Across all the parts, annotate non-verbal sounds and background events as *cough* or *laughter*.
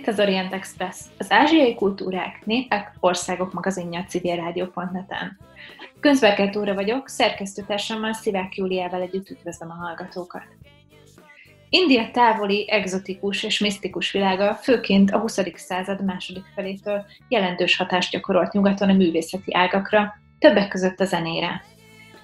Itt az Orient Express, az ázsiai kultúrák, népek, országok magazinja a civilrádió.net-en. Közberger Tóra vagyok, szerkesztőtársammal Szivák Júliával együtt üdvözlöm a hallgatókat. India távoli, egzotikus és misztikus világa főként a 20. század második felétől jelentős hatást gyakorolt nyugaton a művészeti ágakra, többek között a zenére.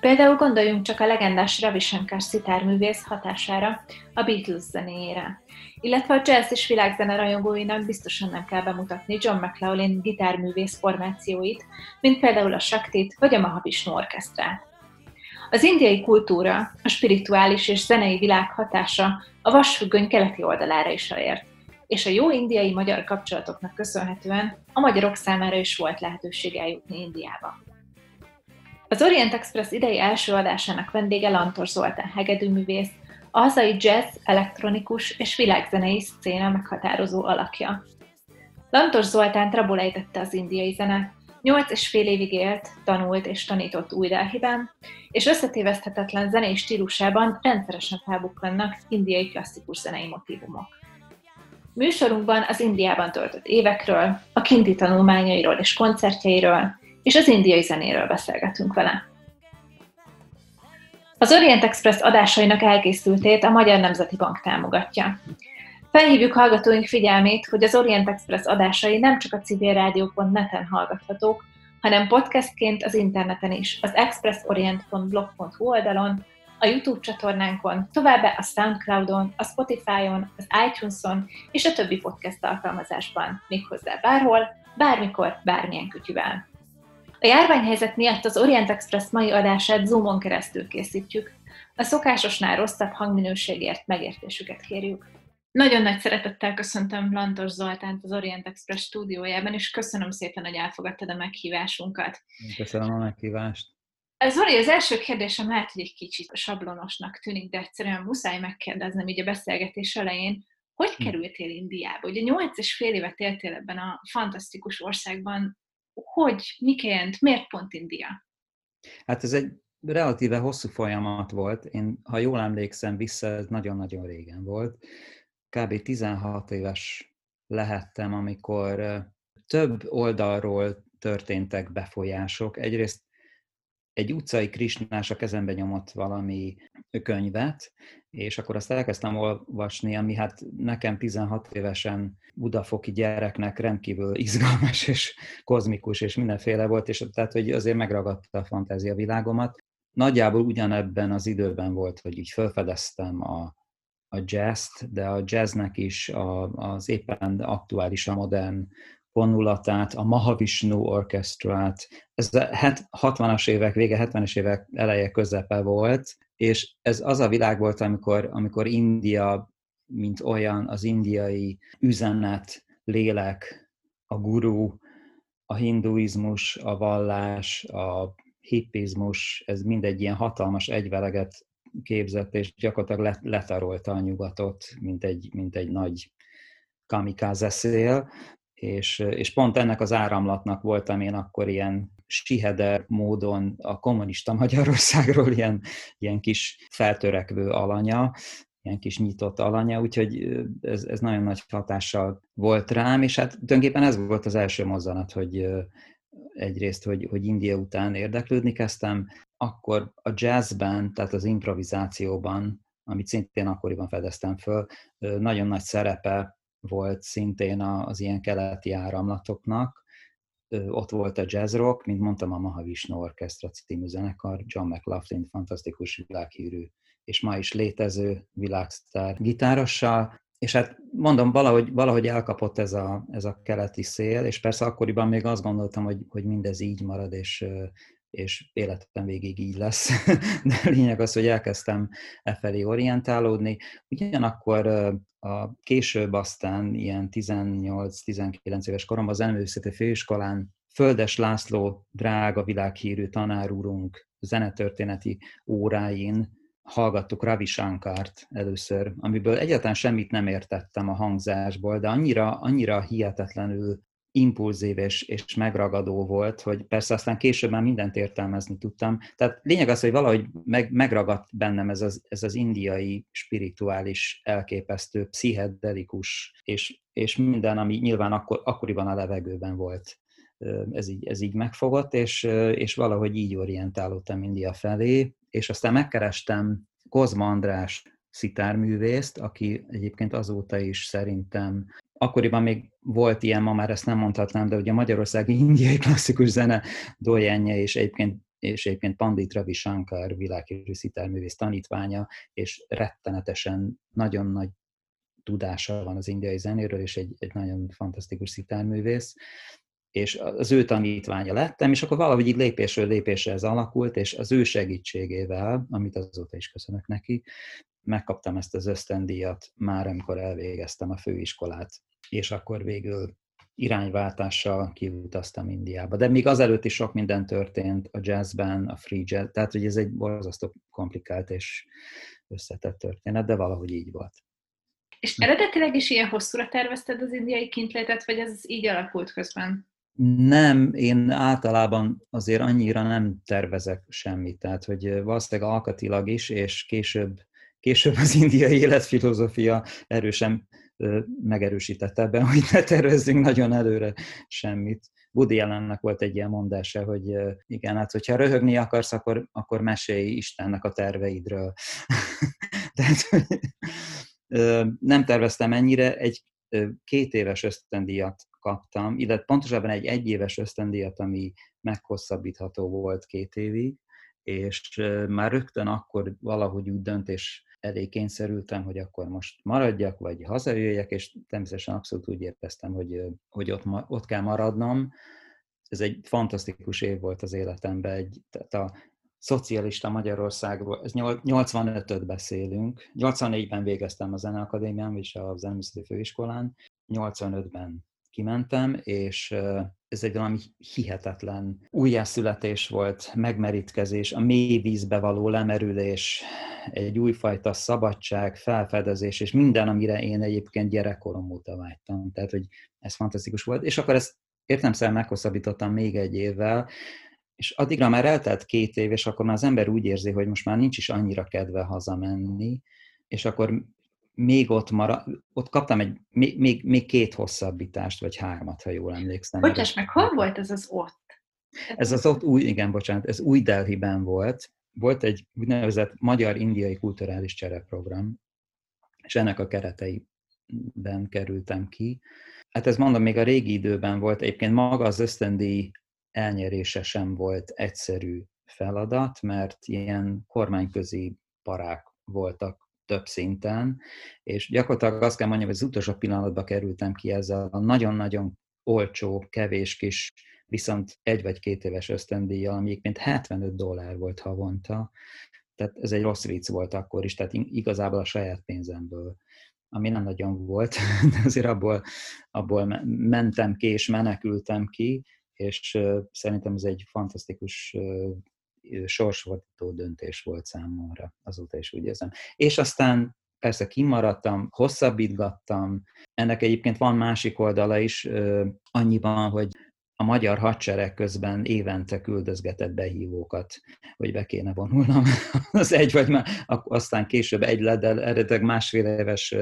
Például gondoljunk csak a legendás Ravi Shankar szitárművész hatására, a Beatles zenéjére. Illetve a jazz és világzene rajongóinak biztosan nem kell bemutatni John McLaughlin gitárművész formációit, mint például a Shaktit vagy a Mahavishnu orkesztrát. Az indiai kultúra, a spirituális és zenei világ hatása a vasfüggöny keleti oldalára is elért, és a jó indiai-magyar kapcsolatoknak köszönhetően a magyarok számára is volt lehetőség eljutni Indiába. Az Orient Express idei első adásának vendége Lantor Zoltán hegedűművész, a hazai jazz, elektronikus és világzenei szcéna meghatározó alakja. Lantos Zoltán rabul ejtette az indiai zene, nyolc és fél évig élt, tanult és tanított új Delhiben, és összetéveszthetetlen zenei stílusában rendszeresen felbukkannak indiai klasszikus zenei motivumok. Műsorunkban az Indiában töltött évekről, a kinti tanulmányairól és koncertjeiről, és az indiai zenéről beszélgetünk vele. Az Orient Express adásainak elkészültét a Magyar Nemzeti Bank támogatja. Felhívjuk hallgatóink figyelmét, hogy az Orient Express adásai nem csak a civilrádió.net-en hallgathatók, hanem podcastként az interneten is, az expressorient.blog.hu oldalon, a YouTube csatornánkon, továbbá a Soundcloudon, a Spotify-on, az iTunes-on és a többi podcast alkalmazásban, méghozzá bárhol, bármikor, bármilyen kütyüvel. A járványhelyzet miatt az Orient Express mai adását Zoomon keresztül készítjük. A szokásosnál rosszabb hangminőségért megértésüket kérjük. Nagyon nagy szeretettel köszöntöm Lantos Zoltánt az Orient Express stúdiójában, és köszönöm szépen, hogy elfogadtad a meghívásunkat. Köszönöm a meghívást. Zoli, az első kérdésem lehet, hogy egy kicsit sablonosnak tűnik, de egyszerűen muszáj megkérdeznem így a beszélgetés elején, hogy hm. kerültél Indiába? Ugye nyolc és fél évet éltél ebben a fantasztikus országban, hogy, miként, miért pont India? Hát ez egy relatíve hosszú folyamat volt. Én, ha jól emlékszem vissza, ez nagyon-nagyon régen volt. Kb. 16 éves lehettem, amikor több oldalról történtek befolyások. Egyrészt egy utcai krisnás a kezembe nyomott valami könyvet, és akkor azt elkezdtem olvasni, ami hát nekem 16 évesen budafoki gyereknek rendkívül izgalmas és kozmikus és mindenféle volt, és tehát, hogy azért megragadta a fantázia világomat. Nagyjából ugyanebben az időben volt, hogy így felfedeztem a, a jazz de a jazznek is a, az éppen aktuális, a modern vonulatát, a Mahavishnu orkestrát. Ez a 60-as évek vége, 70-es évek eleje közepe volt, és ez az a világ volt, amikor, amikor India, mint olyan, az indiai üzenet, lélek, a guru, a hinduizmus, a vallás, a hippizmus, ez mindegy ilyen hatalmas egyveleget képzett, és gyakorlatilag letarolta a nyugatot, mint egy, mint egy nagy kamikáze szél, és, és pont ennek az áramlatnak voltam én akkor ilyen siheder módon a kommunista Magyarországról ilyen, ilyen kis feltörekvő alanya, ilyen kis nyitott alanya, úgyhogy ez, ez nagyon nagy hatással volt rám, és hát tulajdonképpen ez volt az első mozzanat, hogy egyrészt, hogy, hogy India után érdeklődni kezdtem, akkor a jazzben, tehát az improvizációban, amit szintén akkoriban fedeztem föl, nagyon nagy szerepe volt szintén az ilyen keleti áramlatoknak, ott volt a jazz rock, mint mondtam, a Mahavishnu Orchestra című zenekar, John McLaughlin fantasztikus világhírű és ma is létező világsztár gitárossal, és hát mondom, valahogy, valahogy elkapott ez a, ez a keleti szél, és persze akkoriban még azt gondoltam, hogy, hogy mindez így marad, és, és életem végig így lesz. *laughs* De a lényeg az, hogy elkezdtem e felé orientálódni. Ugyanakkor a később aztán ilyen 18-19 éves koromban az Zeneművészeti Főiskolán Földes László drága világhírű tanárúrunk zenetörténeti óráin hallgattuk Ravi Shankart először, amiből egyáltalán semmit nem értettem a hangzásból, de annyira, annyira hihetetlenül impulzív és, és megragadó volt, hogy persze aztán később már mindent értelmezni tudtam. Tehát lényeg az, hogy valahogy meg, megragadt bennem ez az, ez az indiai, spirituális, elképesztő, pszichedelikus, és, és minden, ami nyilván akkor, akkoriban a levegőben volt. Ez így, ez így megfogott, és, és valahogy így orientálódtam India felé, és aztán megkerestem Kozma András szitárművészt, aki egyébként azóta is szerintem akkoriban még volt ilyen, ma már ezt nem mondhatnám, de ugye Magyarországi indiai klasszikus zene dojenje, és egyébként és egyébként Pandit Ravi Shankar világhírű szitárművész tanítványa, és rettenetesen nagyon nagy tudása van az indiai zenéről, és egy, egy nagyon fantasztikus szitárművész, és az ő tanítványa lettem, és akkor valahogy így lépésről lépésre ez alakult, és az ő segítségével, amit azóta is köszönök neki, megkaptam ezt az ösztendíjat már, amikor elvégeztem a főiskolát, és akkor végül irányváltással kiutaztam Indiába. De még azelőtt is sok minden történt a jazzben, a free jazz, tehát hogy ez egy borzasztó komplikált és összetett történet, de valahogy így volt. És eredetileg is ilyen hosszúra tervezted az indiai kintlétet, vagy ez így alakult közben? Nem, én általában azért annyira nem tervezek semmit, tehát hogy valószínűleg alkatilag is, és később Később az indiai életfilozófia erősen megerősítette ebben, hogy ne tervezzünk nagyon előre semmit. Woody Allennek volt egy ilyen mondása, hogy igen, hát hogyha röhögni akarsz, akkor, akkor mesélj Istennek a terveidről. *laughs* Tehát, nem terveztem ennyire, egy két éves ösztöndíjat kaptam, illetve pontosabban egy egyéves ösztöndíjat, ami meghosszabbítható volt két évig, és már rögtön akkor valahogy úgy döntés elé kényszerültem, hogy akkor most maradjak, vagy hazajöjjek, és természetesen abszolút úgy éreztem, hogy, hogy ott, ott kell maradnom. Ez egy fantasztikus év volt az életemben, egy, tehát a szocialista Magyarországról, ez 85-öt beszélünk, 84-ben végeztem a Zeneakadémián, és a Zeneművészeti Főiskolán, 85-ben kimentem, és ez egy valami hihetetlen újjászületés volt, megmerítkezés, a mély vízbe való lemerülés, egy újfajta szabadság, felfedezés, és minden, amire én egyébként gyerekkorom óta vágytam. Tehát, hogy ez fantasztikus volt. És akkor ezt értemszerűen meghosszabbítottam még egy évvel, és addigra már eltelt két év, és akkor már az ember úgy érzi, hogy most már nincs is annyira kedve hazamenni, és akkor még ott marad, ott kaptam egy, még, még, még két hosszabbítást, vagy hármat, ha jól emlékszem. Bocsáss meg, hol volt ez az ott? Ez az ott új, igen, bocsánat, ez új Delhiben volt. Volt egy úgynevezett magyar-indiai kulturális csereprogram, és ennek a kereteiben kerültem ki. Hát ez mondom, még a régi időben volt, egyébként maga az ösztöndíj elnyerése sem volt egyszerű feladat, mert ilyen kormányközi parák voltak több szinten, és gyakorlatilag azt kell mondjam, hogy az utolsó pillanatban kerültem ki ezzel a nagyon-nagyon olcsó, kevés kis, viszont egy vagy két éves ösztöndíjjal, ami mint 75 dollár volt havonta, tehát ez egy rossz vicc volt akkor is, tehát igazából a saját pénzemből, ami nem nagyon volt, *laughs* de azért abból, abból mentem ki és menekültem ki, és szerintem ez egy fantasztikus sorsfordító döntés volt számomra, azóta is úgy érzem. És aztán persze kimaradtam, hosszabbítgattam, ennek egyébként van másik oldala is, annyiban, hogy a magyar hadsereg közben évente küldözgetett behívókat, hogy be kéne vonulnom *laughs* az egy, vagy már, aztán később egy lett, de eredetileg másfél éves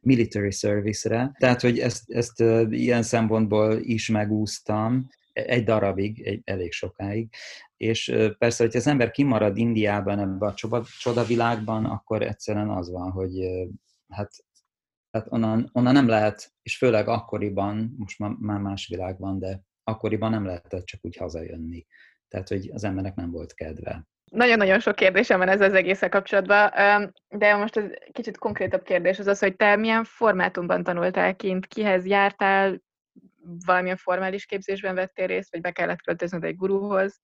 military service-re. Tehát, hogy ezt, ezt ilyen szempontból is megúztam, egy darabig, egy, elég sokáig, és persze, hogy az ember kimarad Indiában ebben a csoda, csodavilágban, akkor egyszerűen az van, hogy hát, hát onnan, onnan nem lehet, és főleg akkoriban, most már más világ van, de akkoriban nem lehetett csak úgy hazajönni. Tehát, hogy az embernek nem volt kedve. Nagyon-nagyon sok kérdésem van ez az egészen kapcsolatban, de most ez kicsit konkrétabb kérdés az az, hogy te milyen formátumban tanultál kint, kihez jártál, valamilyen formális képzésben vettél részt, vagy be kellett költöznöd egy guruhoz?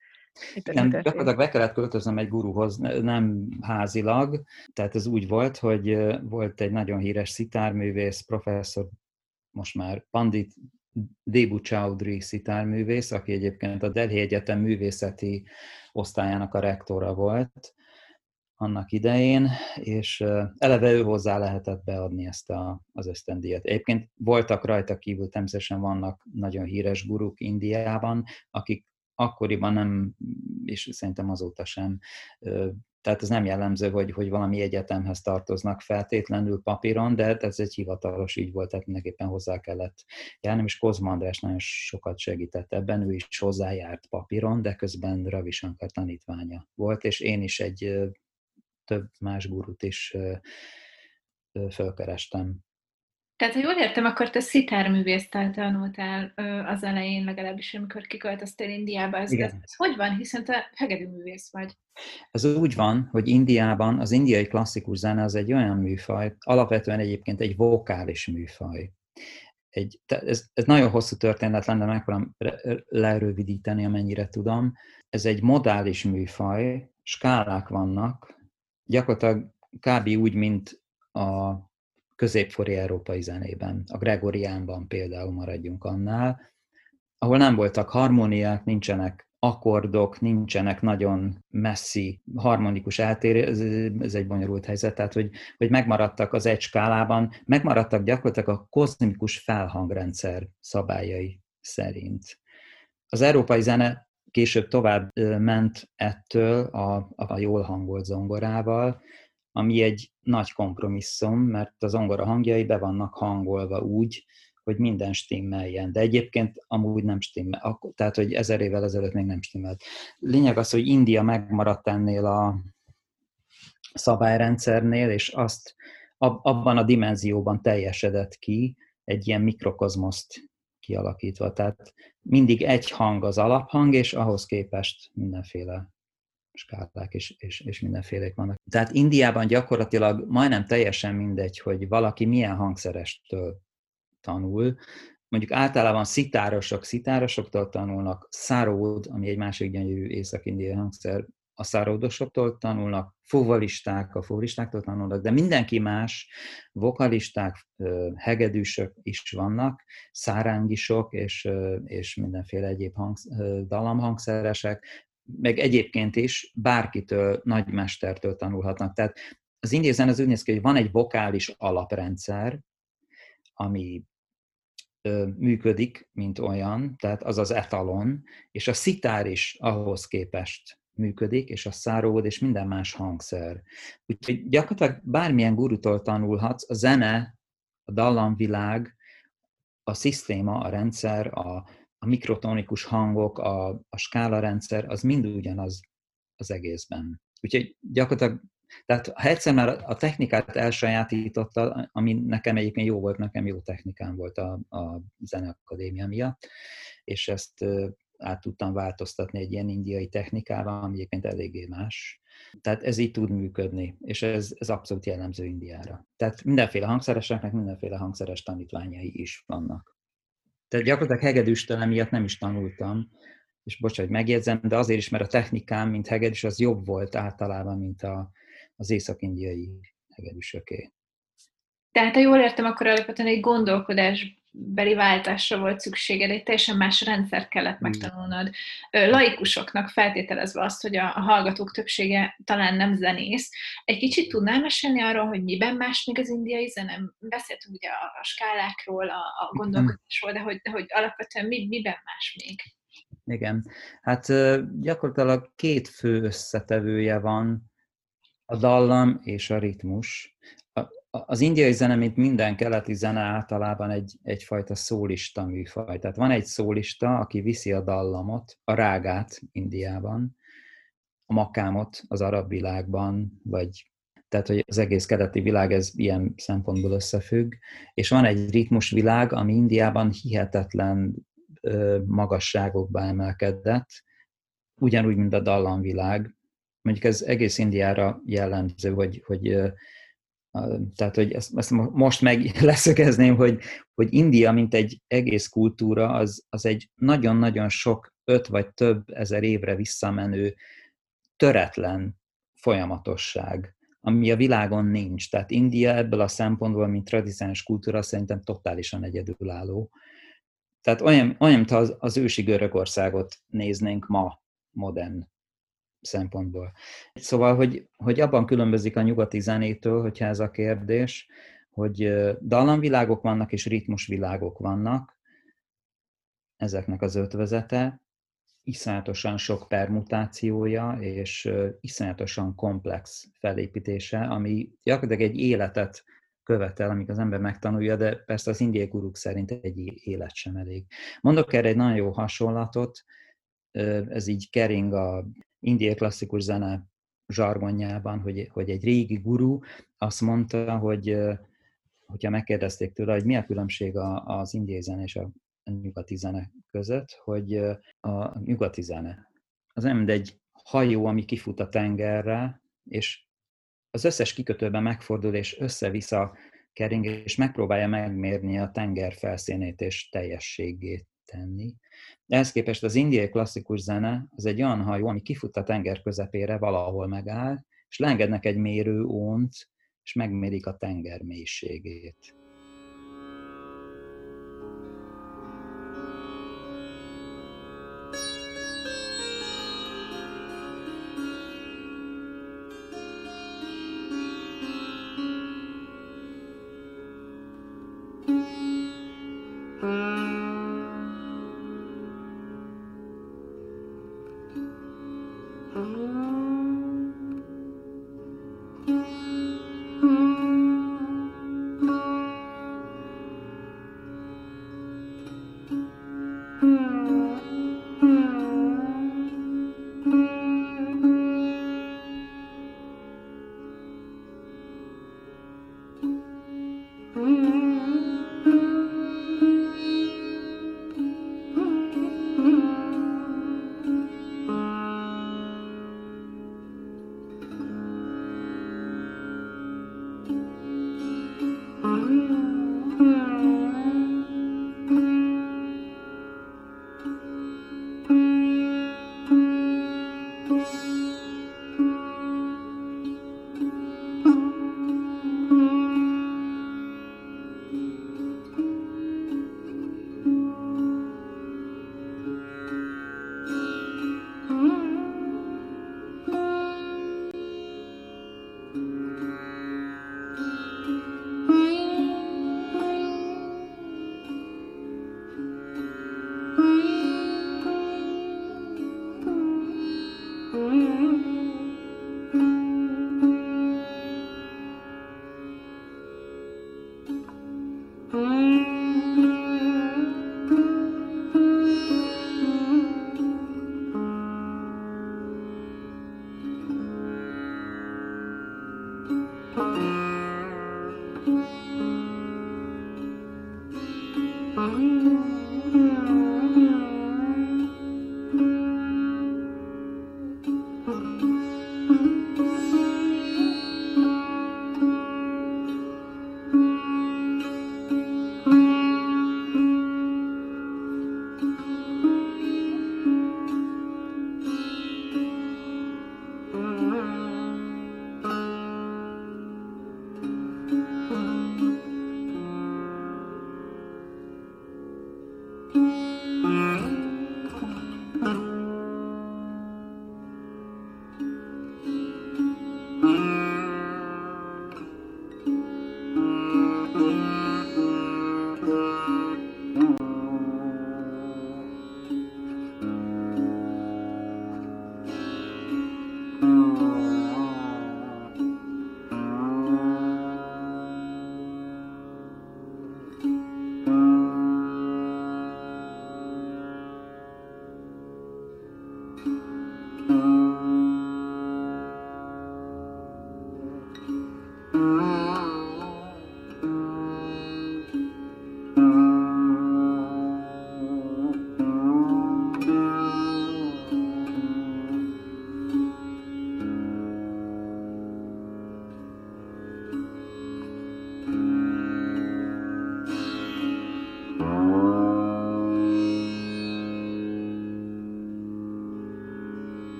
Igen, gyakorlatilag be kellett költöznem egy guruhoz, nem házilag, tehát ez úgy volt, hogy volt egy nagyon híres szitárművész, professzor, most már Pandit Debu Chowdhury szitárművész, aki egyébként a Delhi Egyetem művészeti osztályának a rektora volt, annak idején, és eleve ő hozzá lehetett beadni ezt a, az ösztöndíjat. Egyébként voltak rajta kívül, természetesen vannak nagyon híres guruk Indiában, akik akkoriban nem, és szerintem azóta sem tehát ez nem jellemző, hogy, hogy valami egyetemhez tartoznak feltétlenül papíron, de ez egy hivatalos így volt, tehát mindenképpen hozzá kellett járni, és Kozma András nagyon sokat segített ebben, ő is hozzájárt papíron, de közben Ravi Shankar tanítványa volt, és én is egy több más gurut is fölkerestem tehát, ha jól értem, akkor te szitárművésztel tanultál az elején, legalábbis amikor kiköltöztél Indiába. Ez, ez, ez hogy van, hiszen te hegedűművész vagy? Ez úgy van, hogy Indiában az indiai klasszikus zene az egy olyan műfaj, alapvetően egyébként egy vokális műfaj. Egy, ez, ez nagyon hosszú történet lenne, megpróbálom lerövidíteni, amennyire tudom. Ez egy modális műfaj, skálák vannak, gyakorlatilag kb. úgy, mint a középfori európai zenében, a Gregoriánban például maradjunk annál, ahol nem voltak harmóniák, nincsenek akkordok, nincsenek nagyon messzi harmonikus eltérés, ez, ez egy bonyolult helyzet, tehát hogy, hogy megmaradtak az egy skálában, megmaradtak gyakorlatilag a kozmikus felhangrendszer szabályai szerint. Az európai zene később tovább ment ettől a, a jól hangolt zongorával, ami egy nagy kompromisszum, mert az zongora hangjai be vannak hangolva úgy, hogy minden stimmeljen. De egyébként amúgy nem stimmel. Tehát, hogy ezer évvel ezelőtt még nem stimmelt. Lényeg az, hogy India megmaradt ennél a szabályrendszernél, és azt abban a dimenzióban teljesedett ki, egy ilyen mikrokozmoszt kialakítva. Tehát mindig egy hang az alaphang, és ahhoz képest mindenféle skálák és, és, és mindenfélék vannak. Tehát Indiában gyakorlatilag majdnem teljesen mindegy, hogy valaki milyen hangszerestől tanul. Mondjuk általában szitárosok szitárosoktól tanulnak, száród, ami egy másik gyönyörű észak-indiai hangszer, a száródosoktól tanulnak, fuvalisták a fuvalistáktól tanulnak, de mindenki más, vokalisták, hegedűsök is vannak, szárángisok és, és mindenféle egyéb hang, dalamhangszeresek, meg egyébként is bárkitől, nagymestertől tanulhatnak. Tehát az indiai zene az úgy néz ki, hogy van egy vokális alaprendszer, ami működik, mint olyan, tehát az az etalon, és a szitár is ahhoz képest működik, és a száród, és minden más hangszer. Úgyhogy gyakorlatilag bármilyen gurutól tanulhatsz, a zene, a dallamvilág, a szisztéma, a rendszer, a, a mikrotonikus hangok, a, a skálarendszer, az mind ugyanaz az egészben. Úgyhogy gyakorlatilag, tehát ha egyszer már a technikát elsajátította, ami nekem egyébként jó volt, nekem jó technikám volt a, a zeneakadémia miatt, és ezt át tudtam változtatni egy ilyen indiai technikával, ami egyébként eléggé más. Tehát ez így tud működni, és ez, ez abszolút jellemző Indiára. Tehát mindenféle hangszereseknek mindenféle hangszeres tanítványai is vannak. Tehát gyakorlatilag hegedűstől miatt nem is tanultam, és bocsánat, hogy megjegyzem, de azért is, mert a technikám, mint hegedűs, az jobb volt általában, mint a, az észak-indiai hegedűsöké. Tehát, ha jól értem, akkor alapvetően egy gondolkodásbeli váltásra volt szükséged, egy teljesen más rendszer kellett hmm. megtanulnod. Laikusoknak feltételezve azt, hogy a, a hallgatók többsége talán nem zenész. Egy kicsit tudnál mesélni arról, hogy miben más még az indiai zene? Beszéltünk ugye a, a skálákról, a, a gondolkodásról, de hogy, de hogy alapvetően mi, miben más még? Igen, hát gyakorlatilag két fő összetevője van, a dallam és a ritmus az indiai zene, mint minden keleti zene általában egy, egyfajta szólista műfaj. Tehát van egy szólista, aki viszi a dallamot, a rágát Indiában, a makámot az arab világban, vagy tehát, hogy az egész keleti világ ez ilyen szempontból összefügg, és van egy ritmusvilág, ami Indiában hihetetlen magasságokba emelkedett, ugyanúgy, mint a dallamvilág. Mondjuk ez egész Indiára jellemző, hogy, hogy tehát, hogy ezt, ezt most meg *laughs* leszögezném, hogy, hogy India, mint egy egész kultúra, az, az egy nagyon-nagyon sok öt vagy több ezer évre visszamenő töretlen folyamatosság, ami a világon nincs. Tehát India ebből a szempontból, mint tradicionális kultúra, szerintem totálisan egyedülálló. Tehát olyan, olyan mint az, az ősi Görögországot néznénk ma modern szempontból. Szóval, hogy, hogy abban különbözik a nyugati zenétől, hogyha ez a kérdés, hogy dallamvilágok vannak és ritmusvilágok vannak, ezeknek az ötvezete, iszonyatosan sok permutációja és iszonyatosan komplex felépítése, ami gyakorlatilag egy életet követel, amíg az ember megtanulja, de persze az indiai guruk szerint egy élet sem elég. Mondok erre egy nagyon jó hasonlatot, ez így kering a indiai klasszikus zene zsargonjában, hogy, hogy egy régi guru azt mondta, hogy hogyha megkérdezték tőle, hogy mi a különbség az indiai zene és a nyugati zene között, hogy a nyugati zene. Az nem egy hajó, ami kifut a tengerre, és az összes kikötőben megfordul, és össze-vissza kering, és megpróbálja megmérni a tenger felszínét és teljességét tenni. Ehhez képest az indiai klasszikus zene az egy olyan hajó, ami kifut a tenger közepére, valahol megáll, és leengednek egy mérő ónt, és megmérik a tenger mélységét.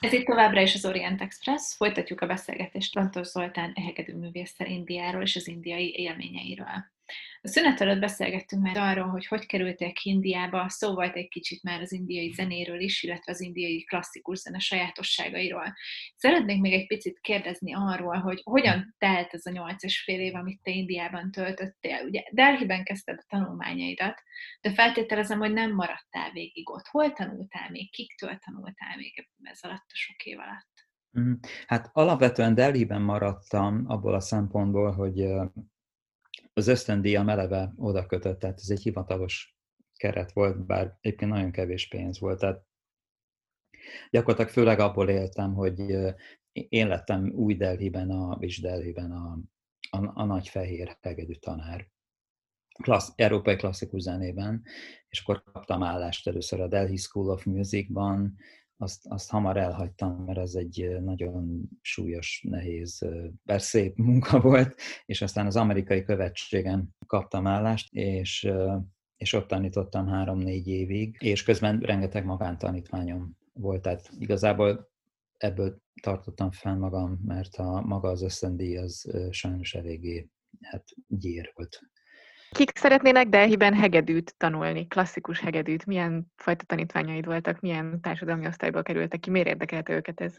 Ez itt továbbra is az Orient Express. Folytatjuk a beszélgetést Lantos Zoltán ehegedű művésszel Indiáról és az indiai élményeiről. A szünet előtt beszélgettünk már arról, hogy hogy kerültek Indiába, szó volt egy kicsit már az indiai zenéről is, illetve az indiai klasszikus zene sajátosságairól. Szeretnék még egy picit kérdezni arról, hogy hogyan telt ez a nyolc és fél év, amit te Indiában töltöttél. Ugye Delhiben kezdted a tanulmányaidat, de feltételezem, hogy nem maradtál végig ott. Hol tanultál még? Kiktől tanultál még ez alatt a sok év alatt? Mhm. Hát alapvetően Delhiben maradtam abból a szempontból, hogy az ösztöndíjam eleve oda kötött, tehát ez egy hivatalos keret volt, bár egyébként nagyon kevés pénz volt. Tehát gyakorlatilag főleg abból éltem, hogy én lettem új Delhiben, a, és Delhiben a, a, a nagy fehér hegedű tanár. Klassz, európai klasszikus zenében, és akkor kaptam állást először a Delhi School of Musicban, azt, azt hamar elhagytam, mert az egy nagyon súlyos, nehéz, bár szép *laughs* munka volt, és aztán az amerikai követségen kaptam állást, és, és ott tanítottam három-négy évig, és közben rengeteg magántanítványom volt, tehát igazából ebből tartottam fel magam, mert a maga az ösztöndíj az sajnos eléggé hát, gyér volt. Kik szeretnének Delhiben hegedűt tanulni, klasszikus hegedűt? Milyen fajta tanítványaid voltak, milyen társadalmi osztályból kerültek ki? Miért érdekelte őket ez?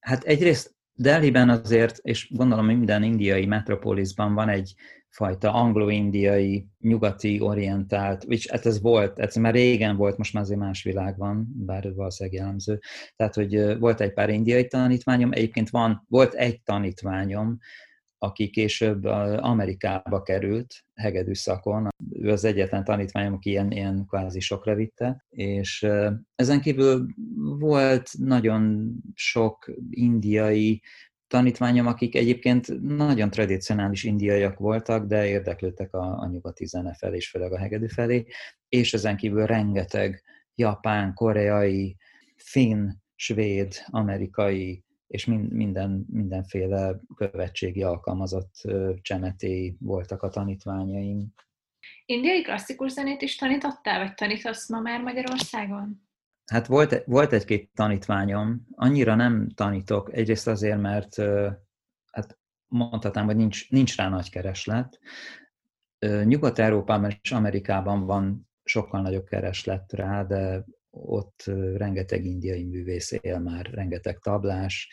Hát egyrészt Delhiben azért, és gondolom minden indiai metropolisban van egy fajta anglo-indiai, nyugati orientált, és hát ez volt, ez már régen volt, most már azért más világ van, bár ez valószínűleg jellemző. Tehát, hogy volt egy pár indiai tanítványom, egyébként van, volt egy tanítványom, aki később Amerikába került hegedű szakon. Ő az egyetlen tanítványom, aki ilyen, ilyen kvázi sokra vitte, és ezen kívül volt nagyon sok indiai tanítványom, akik egyébként nagyon tradicionális indiaiak voltak, de érdeklődtek a, a nyugati zene felé, és főleg a hegedű felé, és ezen kívül rengeteg japán, koreai, finn, svéd, amerikai és minden, mindenféle követségi alkalmazott csemeté voltak a tanítványaim. Indiai klasszikus zenét is tanítottál, vagy tanítasz ma már Magyarországon? Hát volt, volt egy-két tanítványom, annyira nem tanítok, egyrészt azért, mert hát mondhatnám, hogy nincs, nincs rá nagy kereslet. Nyugat-Európában és Amerikában van sokkal nagyobb kereslet rá, de ott rengeteg indiai művész él már, rengeteg tablás,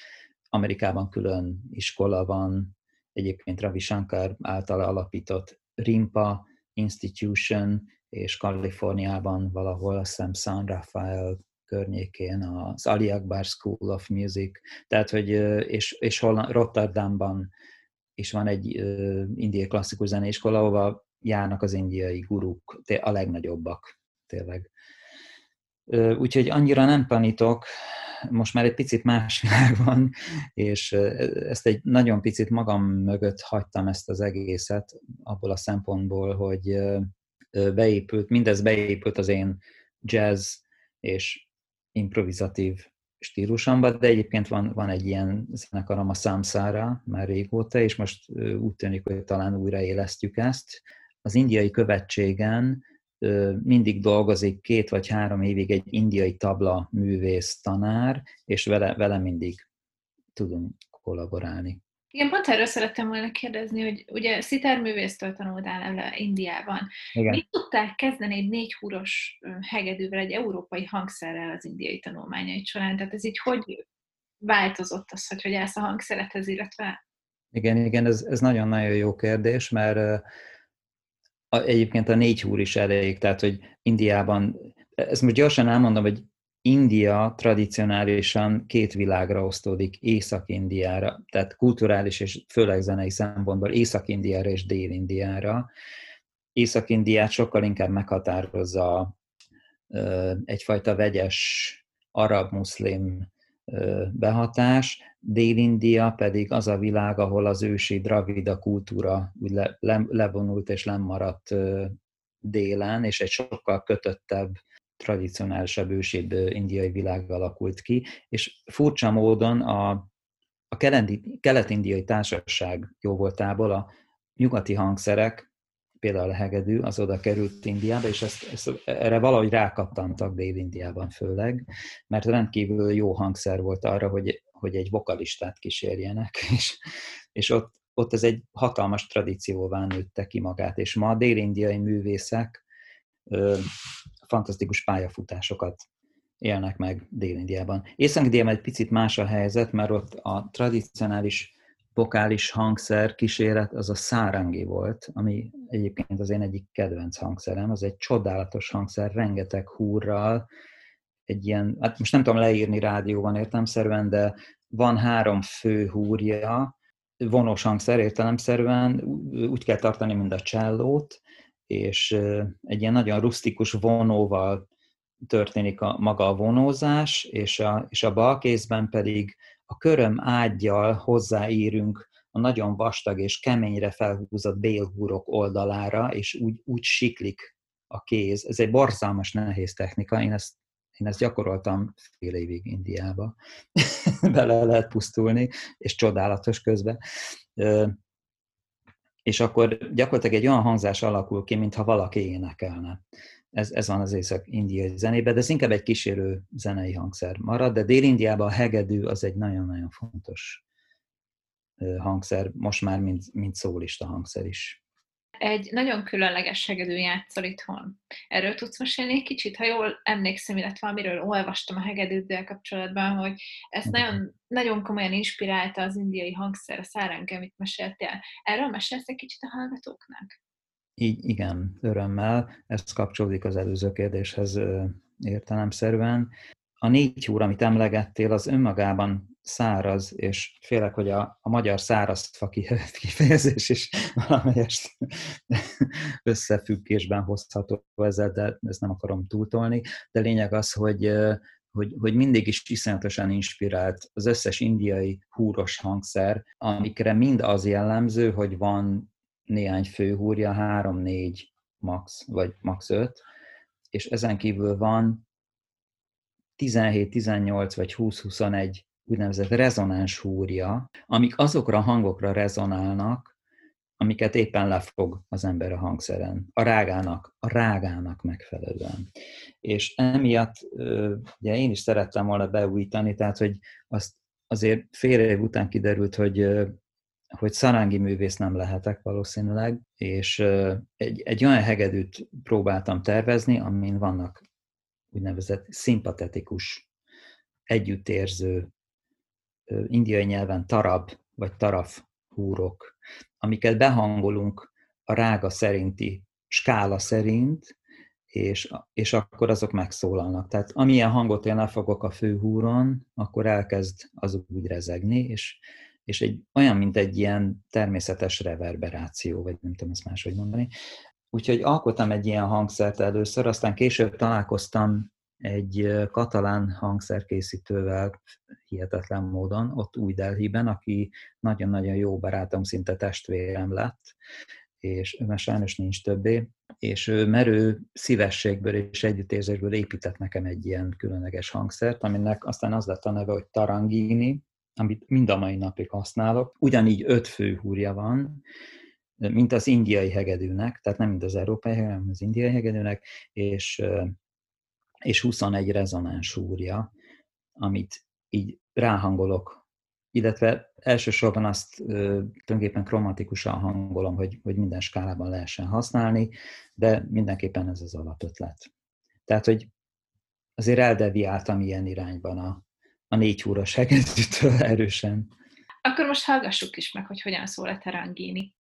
Amerikában külön iskola van, egyébként Ravi Shankar által alapított RIMPA Institution, és Kaliforniában valahol a hiszem San Rafael környékén az Ali Akbar School of Music, tehát hogy, és, és Rotterdamban is van egy indiai klasszikus zeneiskola, ahova járnak az indiai guruk, a legnagyobbak tényleg. Úgyhogy annyira nem tanítok, most már egy picit más *laughs* világ van, és ezt egy nagyon picit magam mögött hagytam ezt az egészet, abból a szempontból, hogy beépült, mindez beépült az én jazz és improvizatív stílusomba, de egyébként van, van egy ilyen zenekarom a Samsara már régóta, és most úgy tűnik, hogy talán újraélesztjük ezt. Az indiai követségen mindig dolgozik két vagy három évig egy indiai tabla művész tanár, és vele, vele mindig tudunk kollaborálni. Igen, pont erről szerettem volna kérdezni, hogy ugye szitárművésztől tanultál el Indiában. Igen. Mit tudtál kezdeni egy négy húros hegedűvel, egy európai hangszerrel az indiai tanulmányait során? Tehát ez így hogy változott az, hogy, hogy állsz a hangszerethez, illetve... Igen, igen, ez, ez nagyon-nagyon jó kérdés, mert a, egyébként a négy húr is elég, tehát hogy Indiában, ezt most gyorsan elmondom, hogy India tradicionálisan két világra osztódik, Észak-Indiára, tehát kulturális és főleg zenei szempontból Észak-Indiára és Dél-Indiára. Észak-Indiát sokkal inkább meghatározza egyfajta vegyes arab-muszlim behatás, Dél-India pedig az a világ, ahol az ősi dravida kultúra úgy le, le, levonult és lemaradt délen, és egy sokkal kötöttebb, tradicionálisabb, ősibb indiai világ alakult ki, és furcsa módon a, a kelet-indiai társaság jó voltából a nyugati hangszerek például a hegedű, az oda került Indiába, és ezt, ezt, erre valahogy rákattantak Dél-Indiában főleg, mert rendkívül jó hangszer volt arra, hogy, hogy egy vokalistát kísérjenek, *laughs* és, és ott, ott ez egy hatalmas tradícióvá nőtte ki magát, és ma a dél-indiai művészek ö, fantasztikus pályafutásokat élnek meg Dél-Indiában. Észak-Indiában egy picit más a helyzet, mert ott a tradicionális vokális hangszer kíséret az a szárangi volt, ami egyébként az én egyik kedvenc hangszerem, az egy csodálatos hangszer, rengeteg húrral, egy ilyen, hát most nem tudom leírni rádióban értelmszerűen, de van három fő húrja, vonós hangszer értelemszerűen, úgy kell tartani, mint a csellót, és egy ilyen nagyon rustikus vonóval történik a, maga a vonózás, és a, és a bal kézben pedig a köröm ágyjal hozzáírünk a nagyon vastag és keményre felhúzott bélhúrok oldalára, és úgy, úgy siklik a kéz. Ez egy borzalmas nehéz technika, én ezt, én ezt gyakoroltam fél évig Indiába. *laughs* Bele lehet pusztulni, és csodálatos közben. És akkor gyakorlatilag egy olyan hangzás alakul ki, mintha valaki énekelne ez, ez van az észak-indiai zenében, de ez inkább egy kísérő zenei hangszer marad, de Dél-Indiában a hegedű az egy nagyon-nagyon fontos hangszer, most már mint, mint szólista hangszer is. Egy nagyon különleges hegedű játszol itthon. Erről tudsz mesélni egy kicsit, ha jól emlékszem, illetve amiről olvastam a hegedűddel kapcsolatban, hogy ezt nagyon, nagyon komolyan inspirálta az indiai hangszer, a száránk, amit meséltél. Erről mesélsz egy kicsit a hallgatóknak? Így igen, örömmel. Ez kapcsolódik az előző kérdéshez értelemszerűen. A négy úr, amit emlegettél, az önmagában száraz, és félek, hogy a, a magyar szárazfa *laughs* kifejezés is valamelyest összefüggésben hozható ezzel, de ezt nem akarom túltolni. De lényeg az, hogy, hogy, hogy mindig is iszonyatosan inspirált az összes indiai húros hangszer, amikre mind az jellemző, hogy van néhány főhúrja, három-négy max, vagy max 5, és ezen kívül van 17, 18 vagy 20-21 úgynevezett rezonáns húrja, amik azokra a hangokra rezonálnak, amiket éppen lefog az ember a hangszeren, a rágának, a rágának megfelelően. És emiatt ugye én is szerettem volna beújítani, tehát hogy azt azért fél év után kiderült, hogy hogy szarángi művész nem lehetek valószínűleg, és egy, egy olyan hegedűt próbáltam tervezni, amin vannak úgynevezett szimpatetikus, együttérző, indiai nyelven tarab vagy taraf húrok, amiket behangolunk a rága szerinti skála szerint, és, és akkor azok megszólalnak. Tehát amilyen hangot én lefogok a főhúron, akkor elkezd az úgy rezegni, és és egy, olyan, mint egy ilyen természetes reverberáció, vagy nem tudom ezt máshogy mondani. Úgyhogy alkottam egy ilyen hangszert először, aztán később találkoztam egy katalán hangszerkészítővel hihetetlen módon, ott új Delhiben, aki nagyon-nagyon jó barátom, szinte testvérem lett, és már sajnos nincs többé, és ő merő szívességből és együttérzésből épített nekem egy ilyen különleges hangszert, aminek aztán az lett a neve, hogy Tarangini, amit mind a mai napig használok. Ugyanígy öt főhúrja van, mint az indiai hegedűnek, tehát nem mint az európai hegedű, hanem az indiai hegedűnek, és, és 21 rezonáns húrja, amit így ráhangolok, illetve elsősorban azt tulajdonképpen kromatikusan hangolom, hogy, hogy minden skálában lehessen használni, de mindenképpen ez az alapötlet. Tehát, hogy azért eldeviáltam ilyen irányban a, a négy óra hegedűtől erősen. Akkor most hallgassuk is meg, hogy hogyan szól a Tarangini.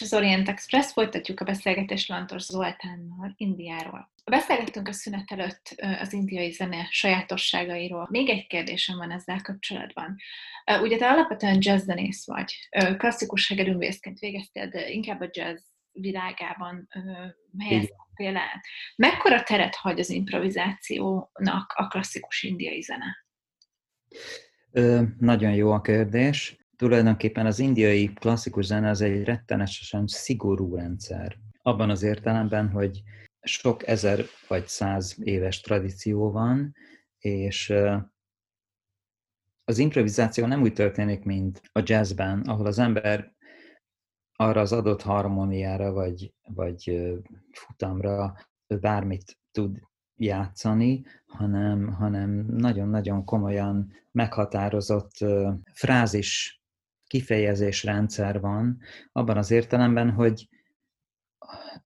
És az Orient Express, folytatjuk a beszélgetést Lantos Zoltánnal Indiáról. Beszélgettünk a szünet előtt az indiai zene sajátosságairól. Még egy kérdésem van ezzel kapcsolatban. Ugye te alapvetően jazzzenész vagy, klasszikus hegedűművészként végeztél, de inkább a jazz világában helyeztél el. Mekkora teret hagy az improvizációnak a klasszikus indiai zene? Ö, nagyon jó a kérdés tulajdonképpen az indiai klasszikus zene az egy rettenetesen szigorú rendszer. Abban az értelemben, hogy sok ezer vagy száz éves tradíció van, és az improvizáció nem úgy történik, mint a jazzben, ahol az ember arra az adott harmóniára vagy, vagy futamra bármit tud játszani, hanem, hanem nagyon-nagyon komolyan meghatározott frázis kifejezésrendszer van, abban az értelemben, hogy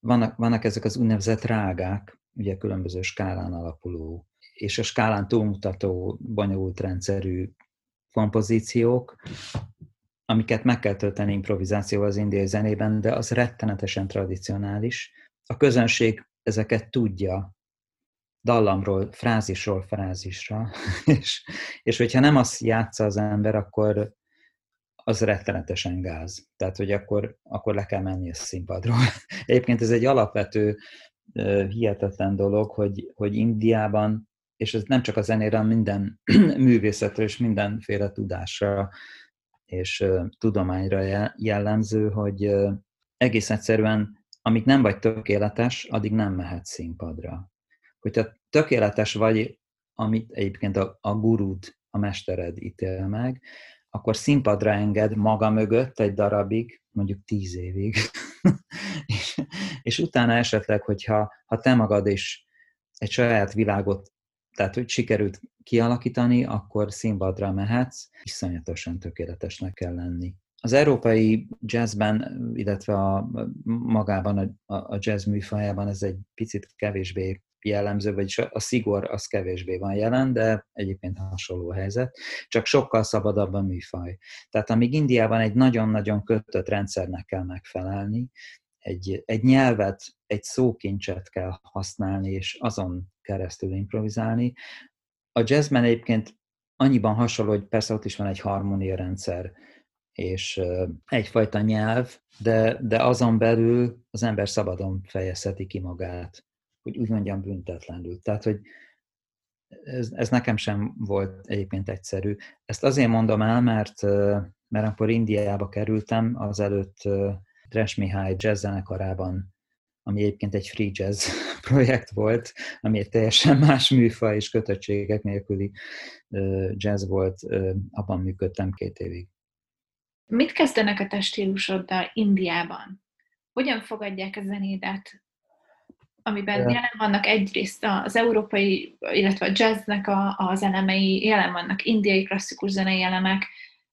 vannak, vannak ezek az úgynevezett rágák, ugye különböző skálán alapuló, és a skálán túlmutató, bonyolult rendszerű kompozíciók, amiket meg kell tölteni improvizációval az indiai zenében, de az rettenetesen tradicionális. A közönség ezeket tudja, dallamról, frázisról frázisra, *laughs* és, és hogyha nem azt játsza az ember, akkor, az rettenetesen gáz. Tehát, hogy akkor, akkor le kell menni a színpadról. *laughs* Egyébként ez egy alapvető, hihetetlen dolog, hogy, hogy Indiában, és ez nem csak a zenére, minden *clears throat* művészetre és mindenféle tudásra és tudományra jellemző, hogy egész egyszerűen, amíg nem vagy tökéletes, addig nem mehet színpadra. Hogyha tökéletes vagy, amit egyébként a, a gurud, a mestered ítél meg, akkor színpadra enged maga mögött egy darabig, mondjuk tíz évig, *laughs* és, és utána esetleg, hogyha ha te magad is egy saját világot, tehát hogy sikerült kialakítani, akkor színpadra mehetsz, iszonyatosan tökéletesnek kell lenni. az európai jazzben, illetve a, magában a, a jazz műfajában ez egy picit kevésbé jellemző, vagyis a szigor az kevésbé van jelen, de egyébként hasonló helyzet, csak sokkal szabadabb a műfaj. Tehát amíg Indiában egy nagyon-nagyon kötött rendszernek kell megfelelni, egy, egy nyelvet, egy szókincset kell használni, és azon keresztül improvizálni. A jazzben egyébként annyiban hasonló, hogy persze ott is van egy harmónia rendszer, és egyfajta nyelv, de, de azon belül az ember szabadon fejezheti ki magát, hogy úgy mondjam büntetlenül. Tehát, hogy ez, ez nekem sem volt egyébként egyszerű. Ezt azért mondom el, mert, mert amikor Indiába kerültem, azelőtt Trash Mihály jazz zenekarában, ami egyébként egy free jazz *laughs* projekt volt, ami egy teljesen más műfaj és kötöttségek nélküli jazz volt, abban működtem két évig. Mit kezdenek a te stílusoddal Indiában? Hogyan fogadják a zenédet? Amiben ja. jelen vannak egyrészt az európai, illetve a jazznek a, az elemei, jelen vannak indiai klasszikus zenei elemek.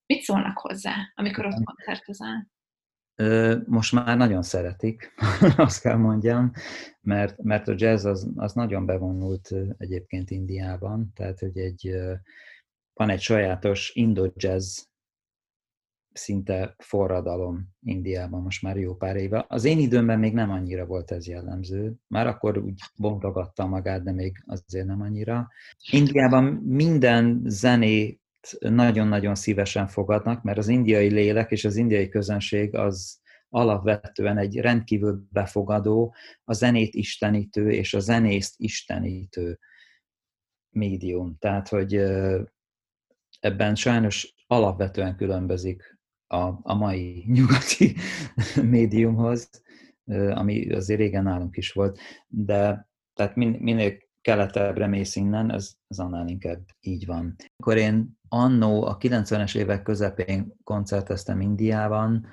Mit szólnak hozzá, amikor ott koncertozál? Most már nagyon szeretik, *laughs* azt kell mondjam, mert, mert a jazz az, az nagyon bevonult egyébként Indiában, tehát hogy egy, van egy sajátos indo-jazz szinte forradalom Indiában most már jó pár éve. Az én időmben még nem annyira volt ez jellemző. Már akkor úgy bontogatta magát, de még azért nem annyira. Indiában minden zené nagyon-nagyon szívesen fogadnak, mert az indiai lélek és az indiai közönség az alapvetően egy rendkívül befogadó, a zenét istenítő és a zenészt istenítő médium. Tehát, hogy ebben sajnos alapvetően különbözik a, a mai *laughs* nyugati médiumhoz, ami azért régen nálunk is volt, de tehát min, minél keletebbre mész innen, ez, ez annál inkább így van. Akkor én annó a 90-es évek közepén koncerteztem Indiában,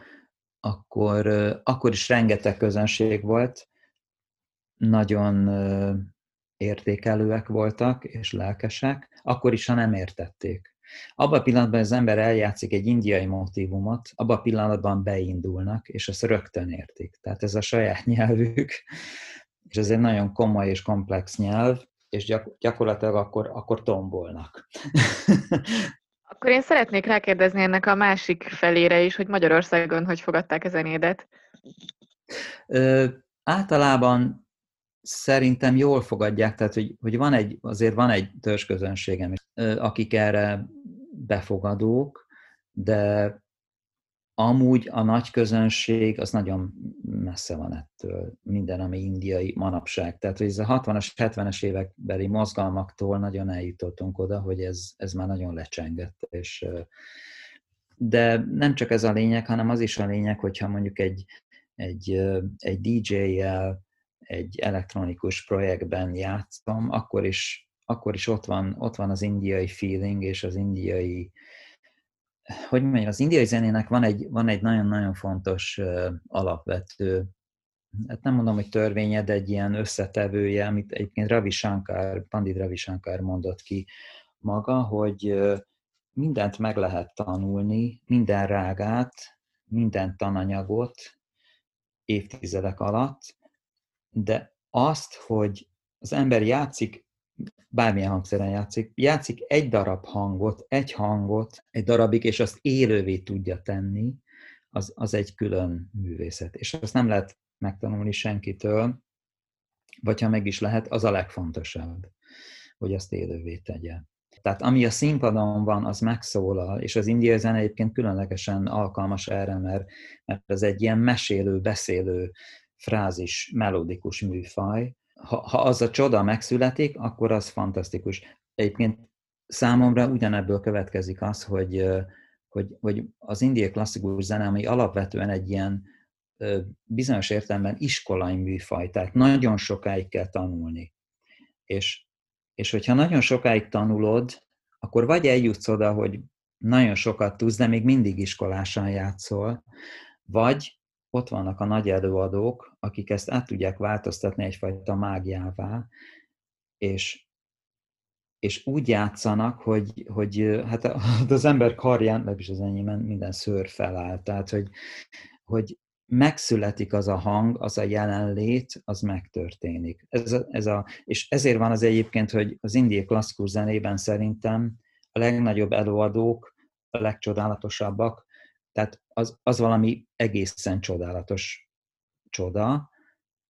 akkor, akkor is rengeteg közönség volt, nagyon értékelőek voltak és lelkesek, akkor is, ha nem értették. Abban a pillanatban az ember eljátszik egy indiai motívumot, abban a pillanatban beindulnak, és azt rögtön értik. Tehát ez a saját *laughs* nyelvük, és ez egy nagyon komoly és komplex nyelv, és gyak- gyakorlatilag akkor, akkor tombolnak. *laughs* Akkor én szeretnék rákérdezni ennek a másik felére is, hogy Magyarországon hogy fogadták a zenédet? Ö, általában szerintem jól fogadják, tehát hogy, hogy van egy, azért van egy törzsközönségem, akik erre befogadók, de amúgy a nagy közönség az nagyon messze van ettől, minden, ami indiai manapság. Tehát, hogy ez a 60-as, 70-es évekbeli mozgalmaktól nagyon eljutottunk oda, hogy ez, ez már nagyon lecsengett. És, de nem csak ez a lényeg, hanem az is a lényeg, hogyha mondjuk egy, egy, egy DJ-jel, egy elektronikus projektben játszom, akkor is, akkor is ott, van, ott van az indiai feeling és az indiai, hogy mondjam, az indiai zenének van egy, van egy nagyon-nagyon fontos uh, alapvető, hát nem mondom, hogy törvénye, de egy ilyen összetevője, amit egyébként Ravi Shankar, Pandit Ravi Shankar mondott ki maga, hogy uh, mindent meg lehet tanulni, minden rágát, minden tananyagot évtizedek alatt, de azt, hogy az ember játszik, bármilyen hangszeren játszik, játszik egy darab hangot, egy hangot, egy darabig, és azt élővé tudja tenni, az, az egy külön művészet. És azt nem lehet megtanulni senkitől, vagy ha meg is lehet, az a legfontosabb, hogy azt élővé tegye. Tehát ami a színpadon van, az megszólal, és az indiai zene egyébként különlegesen alkalmas erre, mert, mert ez egy ilyen mesélő, beszélő frázis, melodikus műfaj. Ha, ha az a csoda megszületik, akkor az fantasztikus. Egyébként számomra ugyanebből következik az, hogy, hogy, hogy az indiai klasszikus zene, ami alapvetően egy ilyen bizonyos értelemben iskolai műfaj, tehát nagyon sokáig kell tanulni. És, és hogyha nagyon sokáig tanulod, akkor vagy eljutsz oda, hogy nagyon sokat tudsz, de még mindig iskolásan játszol, vagy ott vannak a nagy előadók, akik ezt át tudják változtatni egyfajta mágiává, és, és úgy játszanak, hogy, hogy hát *laughs* az ember karján, legalábbis az enyémben minden szőr feláll, tehát hogy, hogy megszületik az a hang, az a jelenlét, az megtörténik. Ez a, ez a, és ezért van az egyébként, hogy az indiai klasszikus zenében szerintem a legnagyobb előadók, a legcsodálatosabbak, tehát az, az valami egészen csodálatos csoda,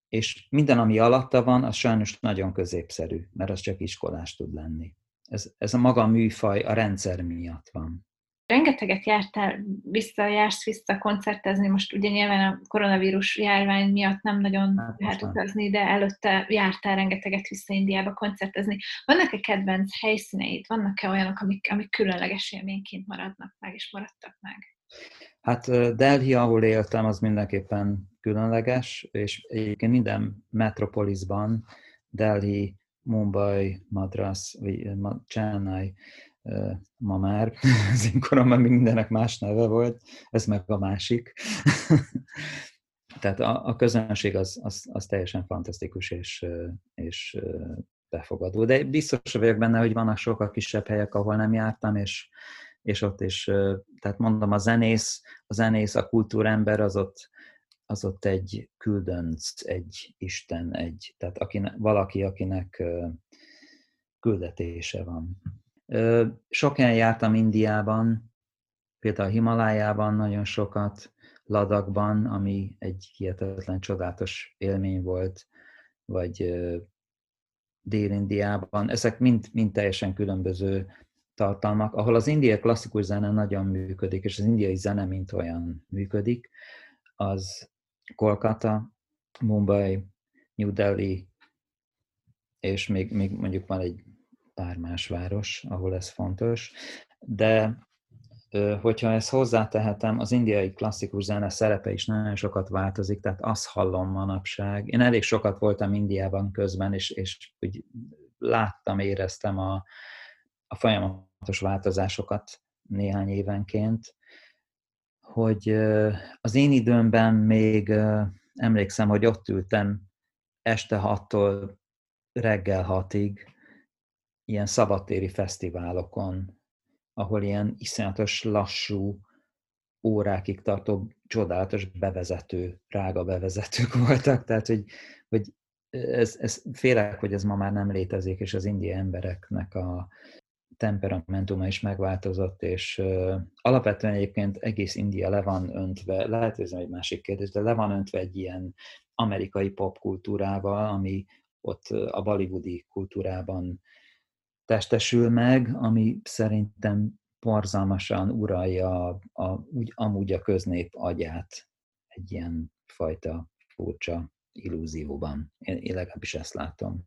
és minden, ami alatta van, az sajnos nagyon középszerű, mert az csak iskolás tud lenni. Ez, ez a maga műfaj a rendszer miatt van. Rengeteget jártál vissza, jársz vissza koncertezni, most ugye nyilván a koronavírus járvány miatt nem nagyon hát, lehet utazni, de előtte jártál rengeteget vissza Indiába koncertezni. Vannak-e kedvenc helyszíneid? Vannak-e olyanok, amik, amik különleges élményként maradnak meg, és maradtak meg? Hát Delhi, ahol éltem, az mindenképpen különleges, és egyébként minden metropolisban, Delhi, Mumbai, Madras, Chennai, ma már, *laughs* az én koromban mindenek más neve volt, ez meg a másik. *laughs* Tehát a, a közönség az, az, az teljesen fantasztikus és, és befogadó. De biztos vagyok benne, hogy vannak sokkal kisebb helyek, ahol nem jártam, és, és ott is, tehát mondom, a zenész, a zenész, a kultúrember az ott, az ott egy küldönc, egy Isten, egy, tehát akinek, valaki, akinek küldetése van. Sok helyen jártam Indiában, például a Himalájában nagyon sokat, Ladakban, ami egy hihetetlen csodálatos élmény volt, vagy Dél-Indiában. Ezek mind, mind teljesen különböző tartalmak, ahol az indiai klasszikus zene nagyon működik, és az indiai zene mint olyan működik, az Kolkata, Mumbai, New Delhi, és még, még mondjuk van egy pár más város, ahol ez fontos, de hogyha ezt hozzátehetem, az indiai klasszikus zene szerepe is nagyon sokat változik, tehát azt hallom manapság. Én elég sokat voltam Indiában közben, és, és úgy láttam, éreztem a, a folyamatos változásokat néhány évenként, hogy az én időmben még emlékszem, hogy ott ültem este hattól reggel hatig, ilyen szabadtéri fesztiválokon, ahol ilyen iszonyatos lassú, órákig tartó csodálatos bevezető, rága bevezetők *laughs* voltak, tehát hogy, hogy ez, ez félek, hogy ez ma már nem létezik, és az indiai embereknek a temperamentuma is megváltozott, és uh, alapvetően egyébként egész India le van öntve, lehet, hogy ez egy másik kérdés, de le van öntve egy ilyen amerikai popkultúrával, ami ott a bollywoodi kultúrában testesül meg, ami szerintem borzalmasan uralja a, a, úgy, amúgy a köznép agyát egy ilyen fajta furcsa illúzióban. Én, én legalábbis ezt látom.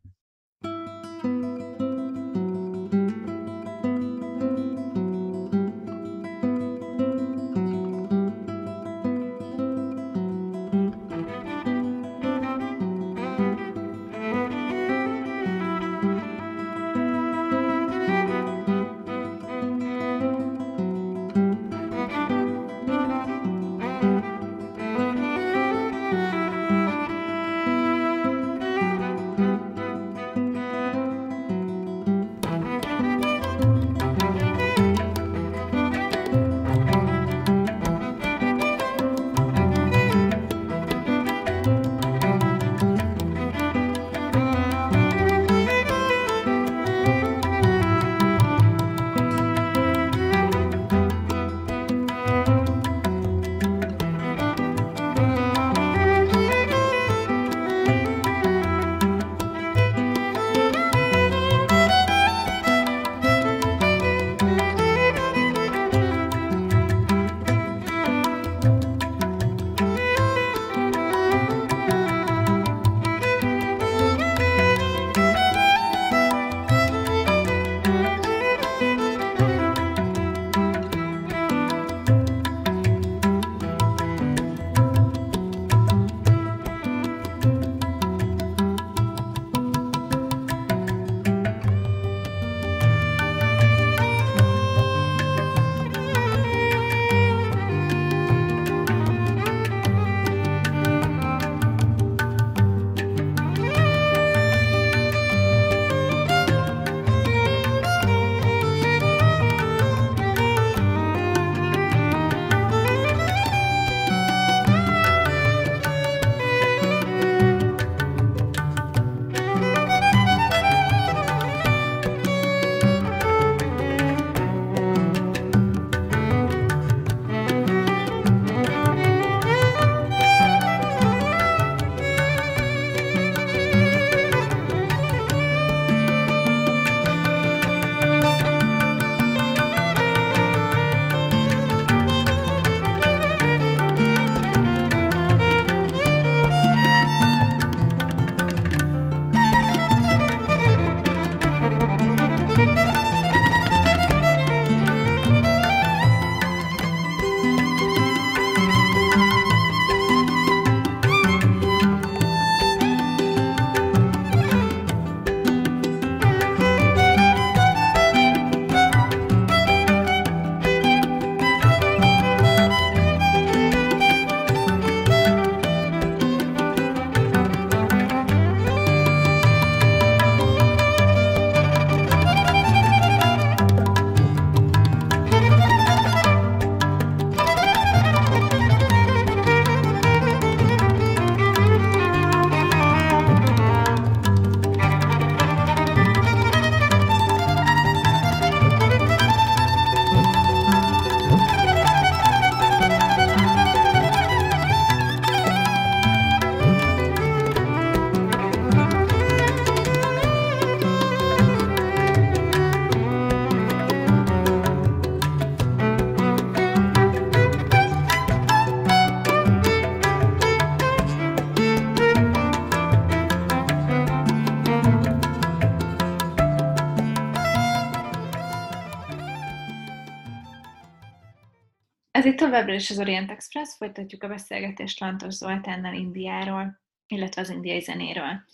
Továbbra is az Orient Express, folytatjuk a beszélgetést Lantos Zoltánnal Indiáról, illetve az indiai zenéről.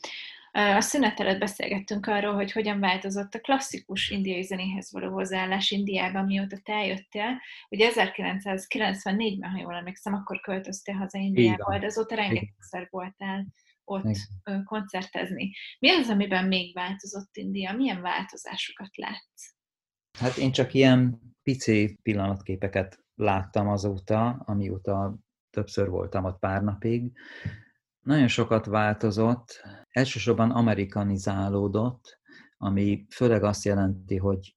A szünet előtt beszélgettünk arról, hogy hogyan változott a klasszikus indiai zenéhez való hozzáállás Indiában, mióta te eljöttél. Ugye 1994-ben, ha jól emlékszem, akkor költöztél haza Indiába, de azóta rengetegszer voltál ott Igen. koncertezni. Mi az, amiben még változott India? Milyen változásokat látsz? Hát én csak ilyen pici pillanatképeket láttam azóta, amióta többször voltam ott pár napig. Nagyon sokat változott, elsősorban amerikanizálódott, ami főleg azt jelenti, hogy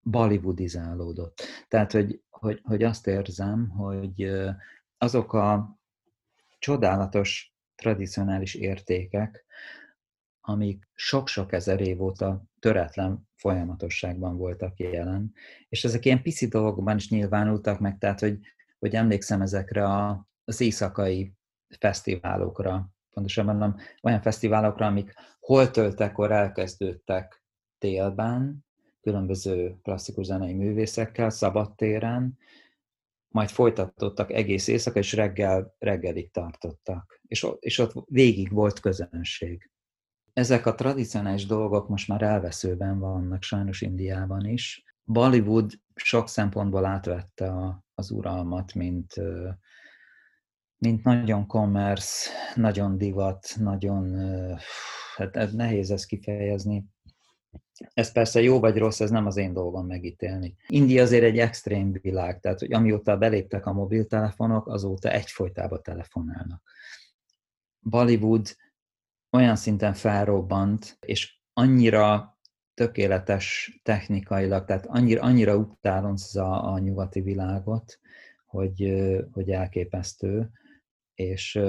bollywoodizálódott. Tehát, hogy, hogy, hogy azt érzem, hogy azok a csodálatos tradicionális értékek, amik sok-sok ezer év óta töretlen folyamatosságban voltak jelen, és ezek ilyen pici dolgokban is nyilvánultak meg, tehát hogy, hogy emlékszem ezekre a, az éjszakai fesztiválokra, pontosabban nem olyan fesztiválokra, amik hol töltekor elkezdődtek télben, különböző klasszikus zenei művészekkel, szabadtéren, majd folytatottak egész éjszaka, és reggel, reggelig tartottak. És, és ott végig volt közönség. Ezek a tradicionális dolgok most már elveszőben vannak, sajnos Indiában is. Bollywood sok szempontból átvette a, az uralmat, mint, mint nagyon commerce, nagyon divat, nagyon, hát nehéz ezt kifejezni. Ez persze jó vagy rossz, ez nem az én dolgom megítélni. India azért egy extrém világ, tehát hogy amióta beléptek a mobiltelefonok, azóta egyfolytában telefonálnak. Bollywood olyan szinten felrobbant, és annyira tökéletes technikailag, tehát annyira, annyira utálonzza a nyugati világot, hogy, hogy elképesztő, és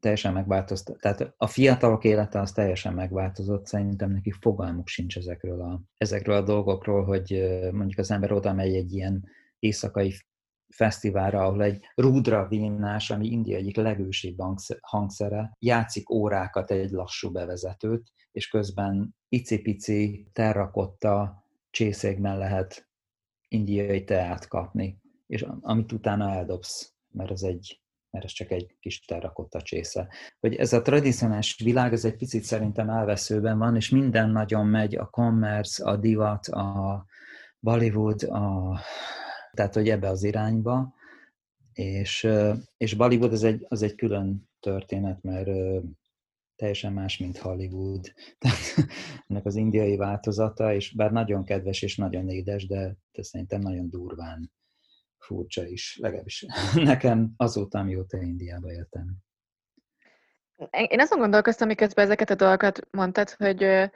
teljesen megváltozott. Tehát a fiatalok élete az teljesen megváltozott, szerintem neki fogalmuk sincs ezekről a, ezekről a dolgokról, hogy mondjuk az ember oda megy egy ilyen éjszakai fesztiválra, ahol egy rudra vínás, ami India egyik legősibb hangszere, játszik órákat egy lassú bevezetőt, és közben icipici terrakotta csészékben lehet indiai teát kapni, és amit utána eldobsz, mert az egy mert ez csak egy kis terrakotta csésze. Hogy ez a tradicionális világ, ez egy picit szerintem elveszőben van, és minden nagyon megy, a commerce, a divat, a Bollywood, a tehát hogy ebbe az irányba, és, és Bollywood az egy, az egy külön történet, mert teljesen más, mint Hollywood. *laughs* Tehát ennek az indiai változata, és bár nagyon kedves és nagyon édes, de, de szerintem nagyon durván furcsa is, legalábbis *laughs* nekem azóta, amióta Indiába éltem. Én azon gondolkoztam, miközben ezeket a dolgokat mondtad, hogy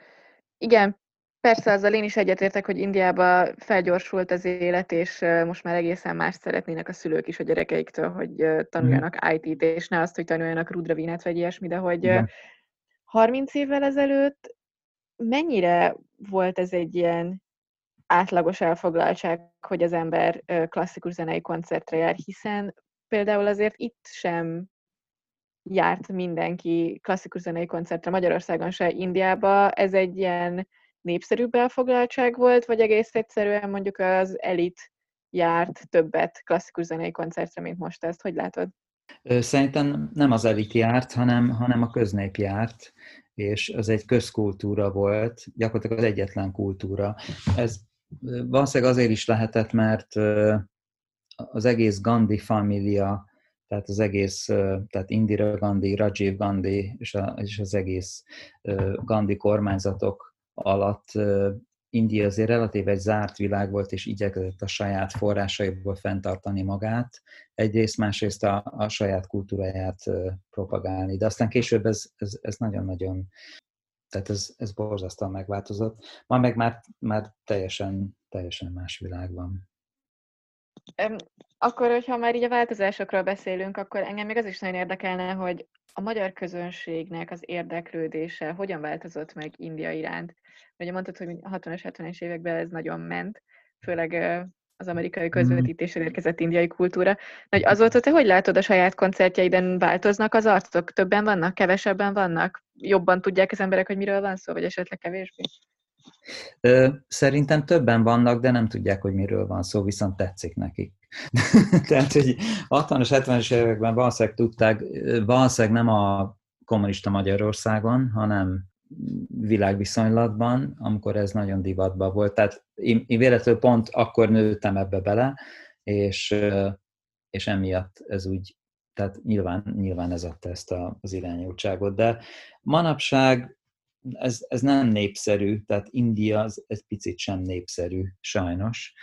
igen, Persze, azzal én is egyetértek, hogy Indiába felgyorsult az élet, és most már egészen más szeretnének a szülők is a gyerekeiktől, hogy tanuljanak mm. IT-t, és ne azt, hogy tanuljanak rudravínet, vagy ilyesmi, de hogy Igen. 30 évvel ezelőtt mennyire volt ez egy ilyen átlagos elfoglaltság, hogy az ember klasszikus zenei koncertre jár, hiszen például azért itt sem járt mindenki klasszikus zenei koncertre Magyarországon se, Indiába. Ez egy ilyen népszerűbb elfoglaltság volt, vagy egész egyszerűen mondjuk az elit járt többet klasszikus zenei koncertre, mint most ezt? Hogy látod? Szerintem nem az elit járt, hanem, hanem a köznép járt, és az egy közkultúra volt, gyakorlatilag az egyetlen kultúra. Ez valószínűleg azért is lehetett, mert az egész Gandhi família, tehát az egész, tehát Indira Gandhi, Rajiv Gandhi és, a, és az egész Gandhi kormányzatok alatt India azért relatív egy zárt világ volt, és igyekezett a saját forrásaiból fenntartani magát. Egyrészt, másrészt a, a saját kultúráját propagálni. De aztán később ez, ez, ez nagyon-nagyon, tehát ez, ez borzasztóan megváltozott. Ma meg már, már teljesen, teljesen más világ van. Akkor, hogyha már így a változásokról beszélünk, akkor engem még az is nagyon érdekelne, hogy a magyar közönségnek az érdeklődése hogyan változott meg India iránt? Ugye mondtad, hogy a 60-as, 70-es években ez nagyon ment, főleg az amerikai mhm. közvetítéssel érkezett indiai kultúra. Hogy azóta te hogy látod a saját koncertjeiden változnak az arcok? Többen vannak, kevesebben vannak? Jobban tudják az emberek, hogy miről van szó, vagy esetleg kevésbé? Szerintem többen vannak, de nem tudják, hogy miről van szó, viszont tetszik nekik. *laughs* Tehát, hogy 60-as, 70-es években valószínűleg tudták, valószínűleg nem a kommunista Magyarországon, hanem világviszonylatban, amikor ez nagyon divatban volt. Tehát én, én véletlenül pont akkor nőttem ebbe bele, és, és emiatt ez úgy, tehát nyilván, nyilván ez adta ezt a, az irányultságot. De manapság ez, ez nem népszerű, tehát India az egy picit sem népszerű, sajnos.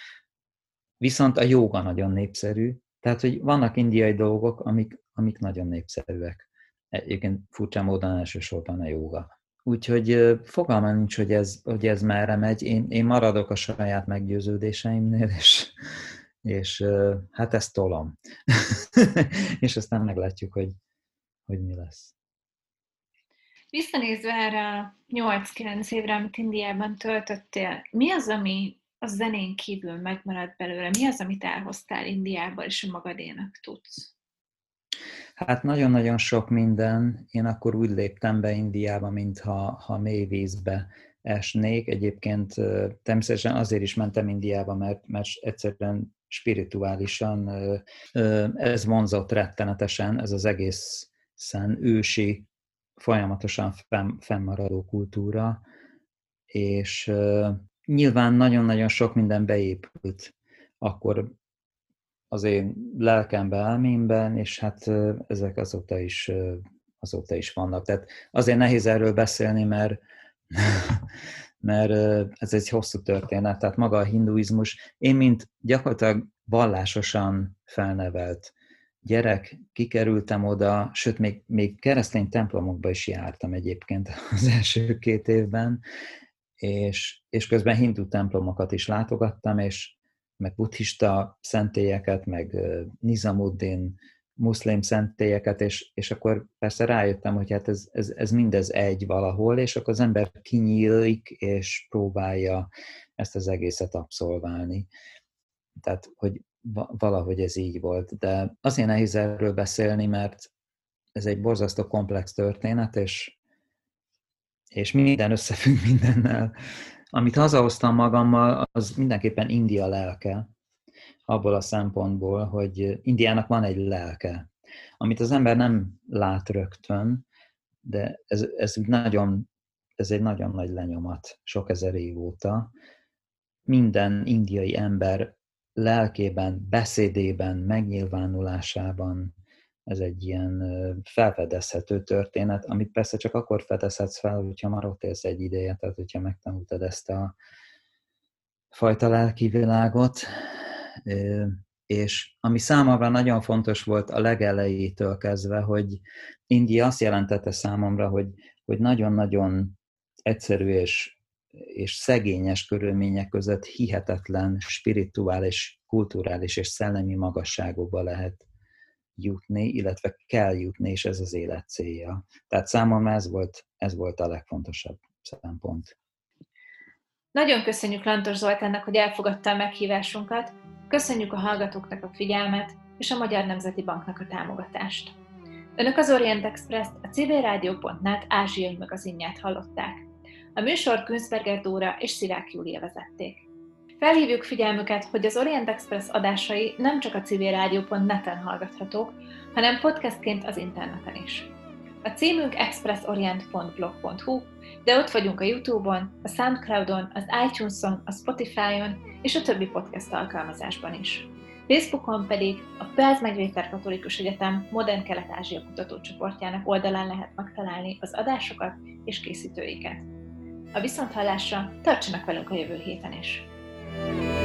Viszont a jóga nagyon népszerű, tehát hogy vannak indiai dolgok, amik, amik nagyon népszerűek. Egyébként furcsa módon elsősorban a jóga. Úgyhogy fogalmam nincs, hogy ez, hogy ez merre megy. Én, én maradok a saját meggyőződéseimnél, és, és hát ezt tolom. *laughs* és aztán meglátjuk, hogy, hogy mi lesz. Visszanézve erre a 8-9 évre, amit Indiában töltöttél, mi az, ami a zenén kívül megmaradt belőle? Mi az, amit elhoztál Indiába, és a magadénak tudsz? Hát nagyon-nagyon sok minden. Én akkor úgy léptem be Indiába, mintha ha mély vízbe esnék. Egyébként természetesen azért is mentem Indiába, mert, mert egyszerűen spirituálisan ez vonzott rettenetesen, ez az egészen ősi, folyamatosan fennmaradó kultúra, és nyilván nagyon-nagyon sok minden beépült akkor az én lelkembe, elmémben, és hát ezek azóta is, azóta is vannak. Tehát azért nehéz erről beszélni, mert, *laughs* mert ez egy hosszú történet. Tehát maga a hinduizmus, én mint gyakorlatilag vallásosan felnevelt gyerek, kikerültem oda, sőt, még, még keresztény templomokba is jártam egyébként *laughs* az első két évben, és, és közben hindu templomokat is látogattam, és meg buddhista szentélyeket, meg Nizamuddin muszlim szentélyeket, és, és akkor persze rájöttem, hogy hát ez, ez, ez mindez egy valahol, és akkor az ember kinyílik, és próbálja ezt az egészet abszolválni. Tehát, hogy valahogy ez így volt. De azért nehéz erről beszélni, mert ez egy borzasztó komplex történet, és, és minden összefügg mindennel. Amit hazahoztam magammal, az mindenképpen India lelke, abból a szempontból, hogy Indiának van egy lelke, amit az ember nem lát rögtön, de ez, ez, nagyon, ez egy nagyon nagy lenyomat sok ezer év óta. Minden indiai ember lelkében, beszédében, megnyilvánulásában, ez egy ilyen felfedezhető történet, amit persze csak akkor fedezhetsz fel, hogyha már ott élsz egy ideje, tehát hogyha megtanultad ezt a fajta lelki világot, és ami számomra nagyon fontos volt a legelejétől kezdve, hogy India azt jelentette számomra, hogy, hogy nagyon-nagyon egyszerű és, és szegényes körülmények között hihetetlen spirituális, kulturális és szellemi magasságokba lehet jutni, illetve kell jutni, és ez az élet célja. Tehát számomra ez volt, ez volt a legfontosabb szempont. Nagyon köszönjük Lantos Zoltánnak, hogy elfogadta a meghívásunkat, köszönjük a hallgatóknak a figyelmet, és a Magyar Nemzeti Banknak a támogatást. Önök az Orient Express-t, a civilrádió.net ázsiai magazinját hallották. A műsor Günzberger Dóra és Szivák Júlia vezették. Felhívjuk figyelmüket, hogy az Orient Express adásai nem csak a civilrádió.net-en hallgathatók, hanem podcastként az interneten is. A címünk expressorient.blog.hu, de ott vagyunk a Youtube-on, a Soundcloud-on, az iTunes-on, a Spotify-on és a többi podcast alkalmazásban is. Facebookon pedig a Pelz Megvéter Katolikus Egyetem Modern Kelet-Ázsia kutatócsoportjának oldalán lehet megtalálni az adásokat és készítőiket. A viszonthallásra tartsanak velünk a jövő héten is! Thank you.